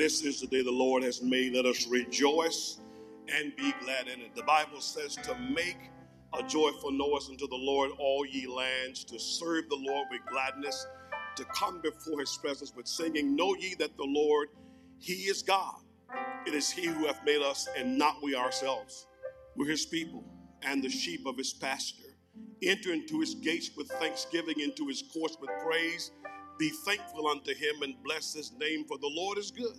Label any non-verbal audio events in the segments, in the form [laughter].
This is the day the Lord has made. Let us rejoice and be glad in it. The Bible says to make a joyful noise unto the Lord, all ye lands, to serve the Lord with gladness, to come before his presence with singing. Know ye that the Lord, he is God. It is he who hath made us and not we ourselves. We're his people and the sheep of his pasture. Enter into his gates with thanksgiving, into his courts with praise. Be thankful unto him and bless his name, for the Lord is good.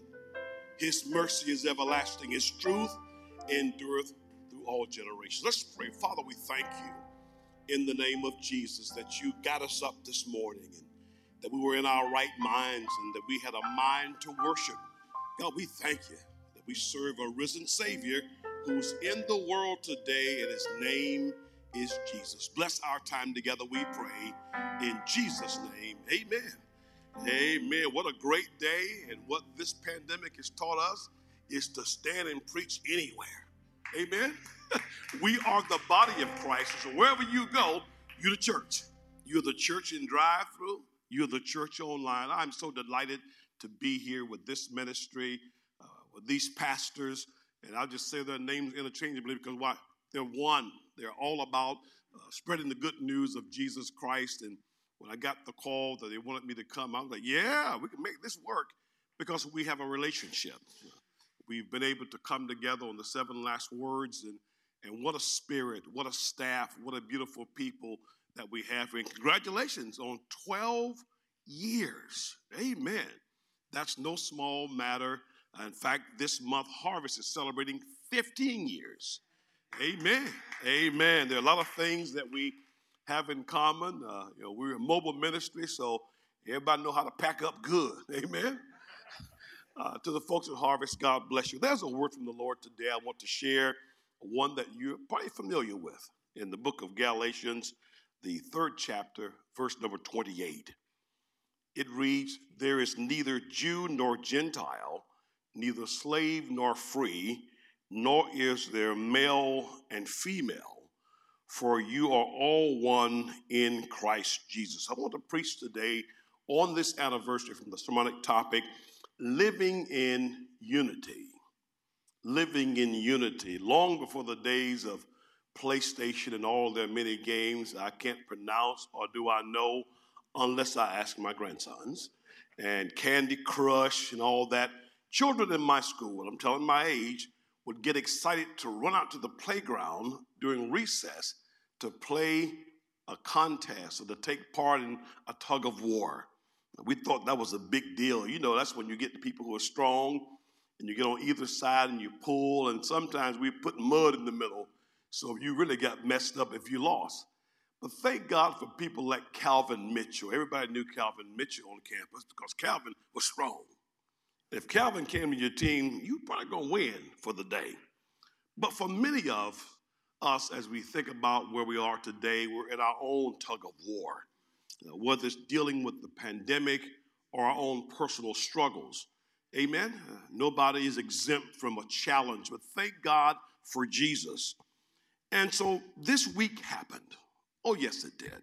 His mercy is everlasting, his truth endureth through all generations. Let's pray. Father, we thank you in the name of Jesus that you got us up this morning and that we were in our right minds and that we had a mind to worship. God, we thank you that we serve a risen Savior who's in the world today and his name is Jesus. Bless our time together, we pray. In Jesus' name, amen. Amen. What a great day. And what this pandemic has taught us is to stand and preach anywhere. Amen. [laughs] we are the body of Christ. So wherever you go, you're the church. You're the church in drive through, you're the church online. I'm so delighted to be here with this ministry, uh, with these pastors. And I'll just say their names interchangeably because why? They're one. They're all about uh, spreading the good news of Jesus Christ. And when I got the call that they wanted me to come, I was like, yeah, we can make this work because we have a relationship. We've been able to come together on the seven last words, and, and what a spirit, what a staff, what a beautiful people that we have. And congratulations on 12 years. Amen. That's no small matter. In fact, this month, Harvest is celebrating 15 years. Amen. Amen. There are a lot of things that we have in common. Uh, you know, we're a mobile ministry, so everybody know how to pack up good. [laughs] Amen. Uh, to the folks at Harvest, God bless you. There's a word from the Lord today I want to share, one that you're probably familiar with in the book of Galatians, the third chapter, verse number 28. It reads, There is neither Jew nor Gentile, neither slave nor free nor is there male and female, for you are all one in Christ Jesus. I want to preach today on this anniversary from the sermonic topic living in unity. Living in unity. Long before the days of PlayStation and all their many games I can't pronounce or do I know unless I ask my grandsons, and Candy Crush and all that. Children in my school, I'm telling my age, would get excited to run out to the playground during recess to play a contest or to take part in a tug of war. We thought that was a big deal. You know, that's when you get the people who are strong and you get on either side and you pull, and sometimes we put mud in the middle. So you really got messed up if you lost. But thank God for people like Calvin Mitchell. Everybody knew Calvin Mitchell on campus because Calvin was strong. If Calvin came to your team, you probably gonna win for the day. But for many of us, as we think about where we are today, we're in our own tug of war, whether it's dealing with the pandemic or our own personal struggles. Amen. Nobody is exempt from a challenge, but thank God for Jesus. And so this week happened. Oh, yes, it did.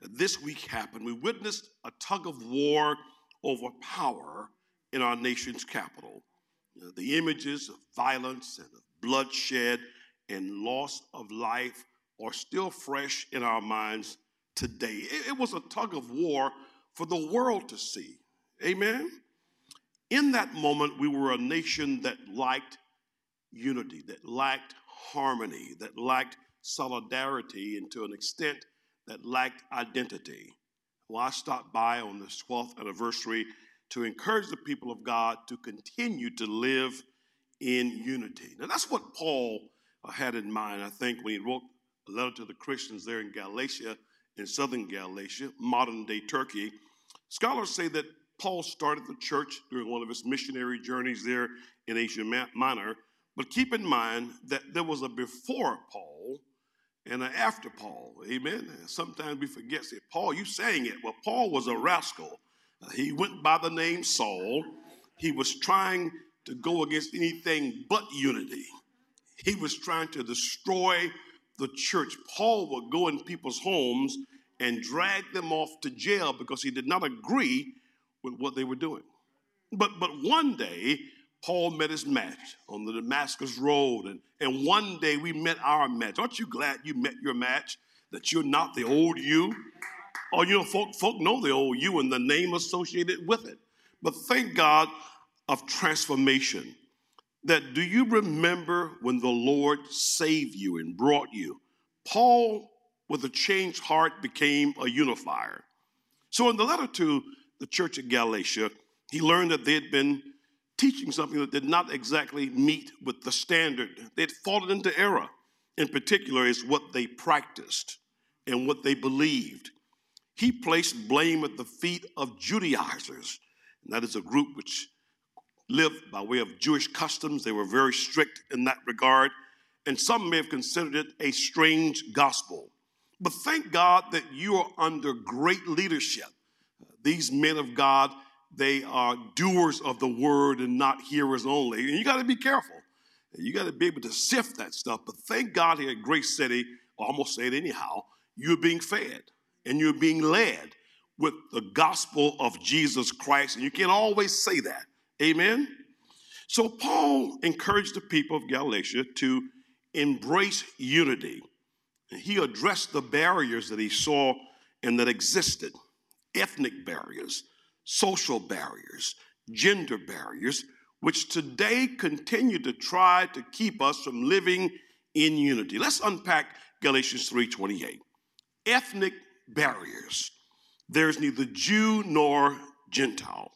This week happened. We witnessed a tug of war over power in our nation's capital. The images of violence and of bloodshed and loss of life are still fresh in our minds today. It, it was a tug of war for the world to see. Amen? In that moment, we were a nation that lacked unity, that lacked harmony, that lacked solidarity, and to an extent, that lacked identity. Well, I stopped by on the 12th anniversary to encourage the people of God to continue to live in unity. Now, that's what Paul had in mind, I think, when he wrote a letter to the Christians there in Galatia, in southern Galatia, modern day Turkey. Scholars say that Paul started the church during one of his missionary journeys there in Asia Minor. But keep in mind that there was a before Paul and an after Paul. Amen. sometimes we forget, say, Paul, you saying it. Well, Paul was a rascal. Uh, he went by the name Saul. He was trying to go against anything but unity. He was trying to destroy the church. Paul would go in people's homes and drag them off to jail because he did not agree with what they were doing. But, but one day, Paul met his match on the Damascus Road, and, and one day we met our match. Aren't you glad you met your match? That you're not the old you? Oh, you know, folk, folk know the old you and the name associated with it. But thank God of transformation. That do you remember when the Lord saved you and brought you? Paul, with a changed heart, became a unifier. So in the letter to the church at Galatia, he learned that they had been teaching something that did not exactly meet with the standard. They had fallen into error. In particular, is what they practiced and what they believed. He placed blame at the feet of Judaizers, and that is a group which lived by way of Jewish customs. They were very strict in that regard, and some may have considered it a strange gospel. But thank God that you are under great leadership. These men of God they are doers of the word and not hearers only. And you got to be careful. You got to be able to sift that stuff. But thank God here at Grace City, almost say it anyhow, you're being fed and you're being led with the gospel of Jesus Christ. And you can't always say that. Amen? So Paul encouraged the people of Galatia to embrace unity. He addressed the barriers that he saw and that existed ethnic barriers, social barriers, gender barriers, which today continue to try to keep us from living in unity. Let's unpack Galatians 3:28. Ethnic barriers. There's neither Jew nor Gentile.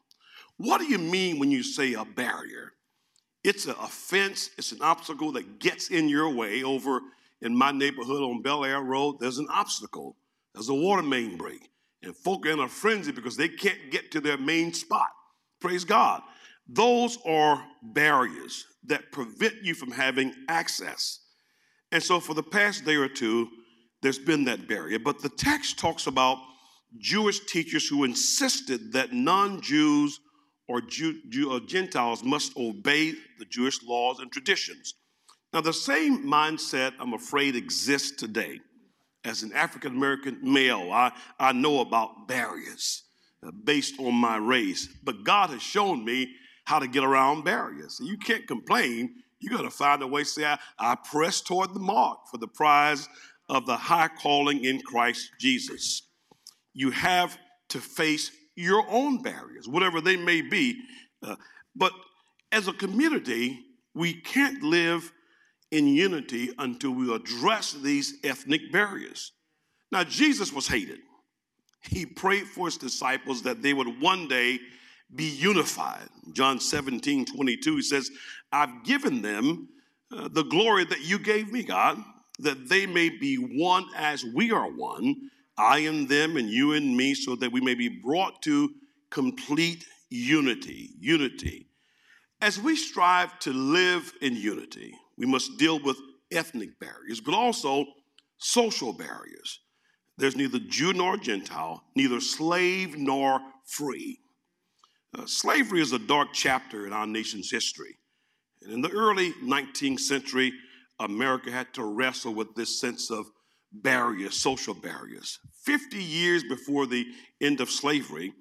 What do you mean when you say a barrier? It's an offense, it's an obstacle that gets in your way. Over in my neighborhood on Belair Road, there's an obstacle. There's a water main break and folk are in a frenzy because they can't get to their main spot. Praise God. Those are barriers that prevent you from having access. And so, for the past day or two, there's been that barrier. But the text talks about Jewish teachers who insisted that non Jews or, Jew, Jew, or Gentiles must obey the Jewish laws and traditions. Now, the same mindset, I'm afraid, exists today as an African American male, I, I know about barriers uh, based on my race. But God has shown me how to get around barriers. you can't complain. You got to find a way to say, I, I press toward the mark for the prize of the high calling in Christ Jesus. You have to face your own barriers, whatever they may be. Uh, but as a community, we can't live in unity until we address these ethnic barriers. Now, Jesus was hated. He prayed for his disciples that they would one day be unified. John 17, 22, he says, I've given them uh, the glory that you gave me, God, that they may be one as we are one, I and them, and you and me, so that we may be brought to complete unity. Unity. As we strive to live in unity, we must deal with ethnic barriers, but also social barriers. There's neither Jew nor Gentile, neither slave nor free. Uh, slavery is a dark chapter in our nation's history. And in the early 19th century, America had to wrestle with this sense of barriers, social barriers. 50 years before the end of slavery,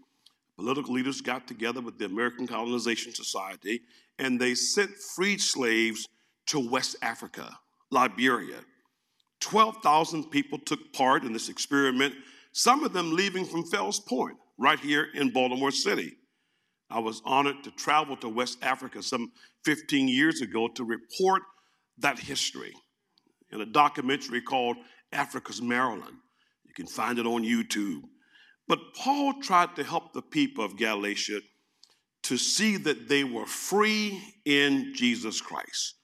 political leaders got together with the American Colonization Society and they sent freed slaves to West Africa, Liberia. 12,000 people took part in this experiment, some of them leaving from Fells Point, right here in Baltimore City. I was honored to travel to West Africa some 15 years ago to report that history in a documentary called Africa's Maryland. You can find it on YouTube. But Paul tried to help the people of Galatia to see that they were free in Jesus Christ.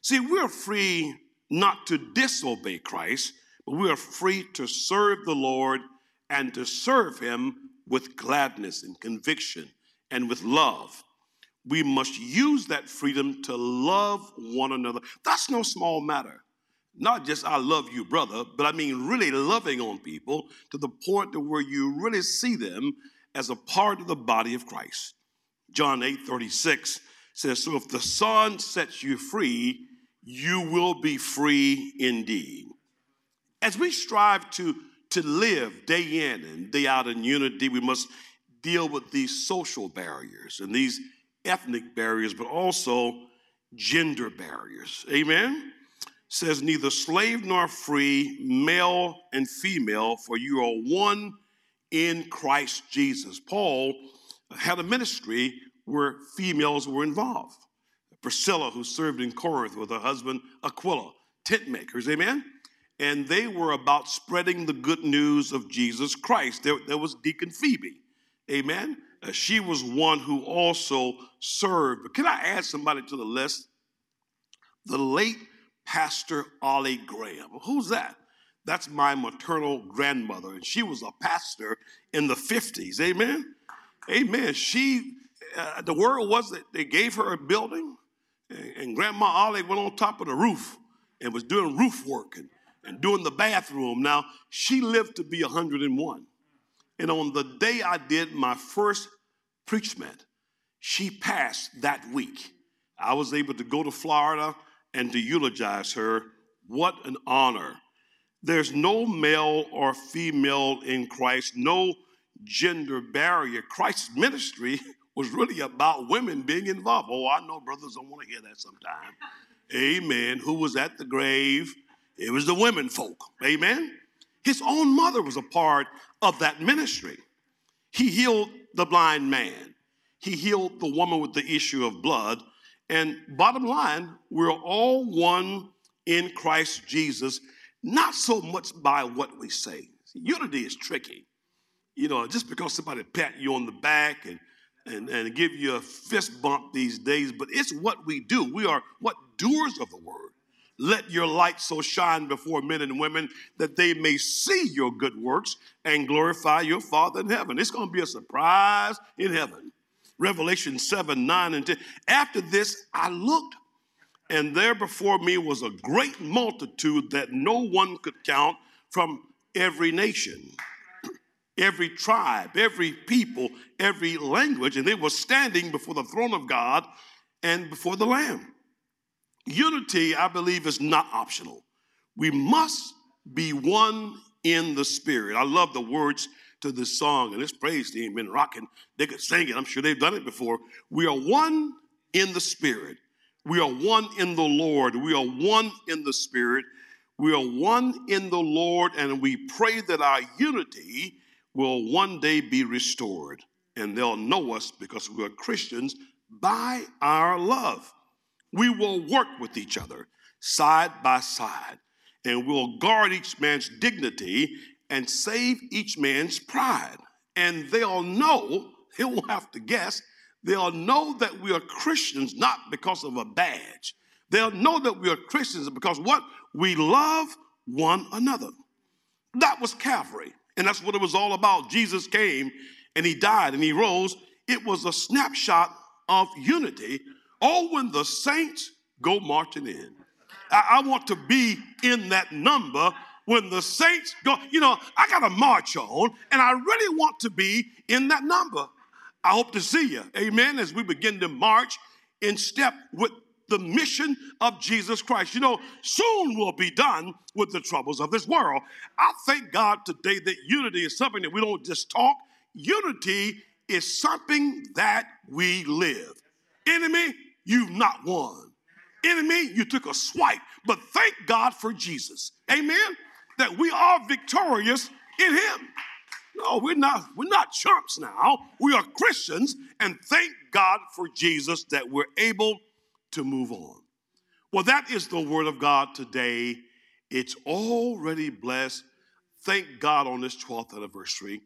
See, we're free not to disobey Christ, but we are free to serve the Lord and to serve Him with gladness and conviction and with love. We must use that freedom to love one another. That's no small matter. Not just I love you, brother, but I mean really loving on people to the point to where you really see them as a part of the body of Christ. John 8 36 says, So if the Son sets you free, you will be free indeed. As we strive to, to live day in and day out in unity, we must deal with these social barriers and these ethnic barriers, but also gender barriers. Amen? Says, neither slave nor free, male and female, for you are one in Christ Jesus. Paul had a ministry where females were involved. Priscilla, who served in Corinth with her husband Aquila, tent makers, amen? And they were about spreading the good news of Jesus Christ. There, there was Deacon Phoebe, amen? Uh, she was one who also served. But can I add somebody to the list? The late Pastor Ollie Graham. Who's that? That's my maternal grandmother, and she was a pastor in the 50s. Amen? Amen. She, uh, the word was that they gave her a building, and, and Grandma Ollie went on top of the roof and was doing roof work and, and doing the bathroom. Now, she lived to be 101. And on the day I did my first preachment, she passed that week. I was able to go to Florida and to eulogize her. What an honor. There's no male or female in Christ, no gender barrier. Christ's ministry [laughs] was really about women being involved. Oh, I know brothers don't want to hear that sometime. Amen. Who was at the grave? It was the women folk. Amen. His own mother was a part of that ministry. He healed the blind man, he healed the woman with the issue of blood. And bottom line, we're all one in Christ Jesus, not so much by what we say. Unity is tricky. You know, just because somebody pat you on the back and, and, and give you a fist bump these days, but it's what we do. We are what doers of the word. Let your light so shine before men and women that they may see your good works and glorify your Father in heaven. It's going to be a surprise in heaven. Revelation 7, 9, and 10. After this, I looked, and there before me was a great multitude that no one could count from every nation, every tribe, every people, every language, and they were standing before the throne of God and before the Lamb. Unity, I believe, is not optional. We must be one in the Spirit. I love the words to this song, and this praise team been rocking. They could sing it. I'm sure they've done it before. We are one in the Spirit. We are one in the Lord. We are one in the Spirit. We are one in the Lord, and we pray that our unity will one day be restored. And they'll know us because we're Christians by our love. We will work with each other side by side, and we'll guard each man's dignity and save each man's pride. And they'll know, [laughs] they won't have to guess, they'll know that we are Christians not because of a badge. They'll know that we are Christians because what? We love one another. That was Calvary, and that's what it was all about. Jesus came and he died and he rose. It was a snapshot of unity Oh, when the saints go marching in. I, I want to be in that number when the saints go. You know, I got to march on, and I really want to be in that number. I hope to see you. Amen. As we begin to march in step with the mission of Jesus Christ. You know, soon we'll be done with the troubles of this world. I thank God today that unity is something that we don't just talk, unity is something that we live. Enemy, you've not won. Enemy, you took a swipe, but thank God for Jesus. Amen. That we are victorious in him. No, we're not, we're not chumps now. We are Christians, and thank God for Jesus that we're able to move on. Well, that is the word of God today. It's already blessed. Thank God on this 12th anniversary.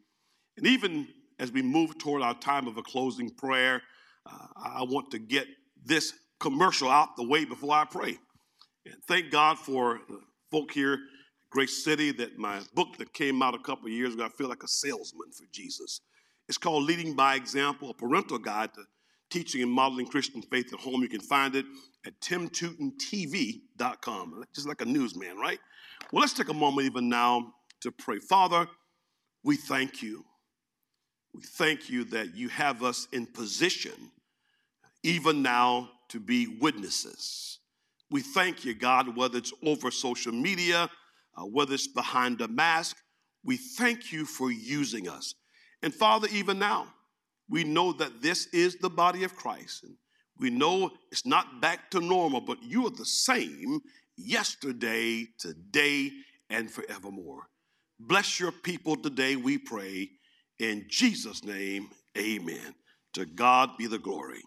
And even as we move toward our time of a closing prayer, uh, I want to get this commercial out the way before I pray. And thank God for the folk here, Grace City, that my book that came out a couple years ago, I feel like a salesman for Jesus. It's called Leading by Example, a parental guide to teaching and modeling Christian faith at home. You can find it at timtootentv.com, just like a newsman, right? Well, let's take a moment even now to pray. Father, we thank you. We thank you that you have us in position even now to be witnesses. We thank you, God, whether it's over social media, uh, whether it's behind a mask, we thank you for using us. And Father, even now, We know that this is the body of Christ. And we know it's not back to normal, but you are the same yesterday, today, and forevermore. Bless your people today, we pray. In Jesus' name, amen. To God be the glory.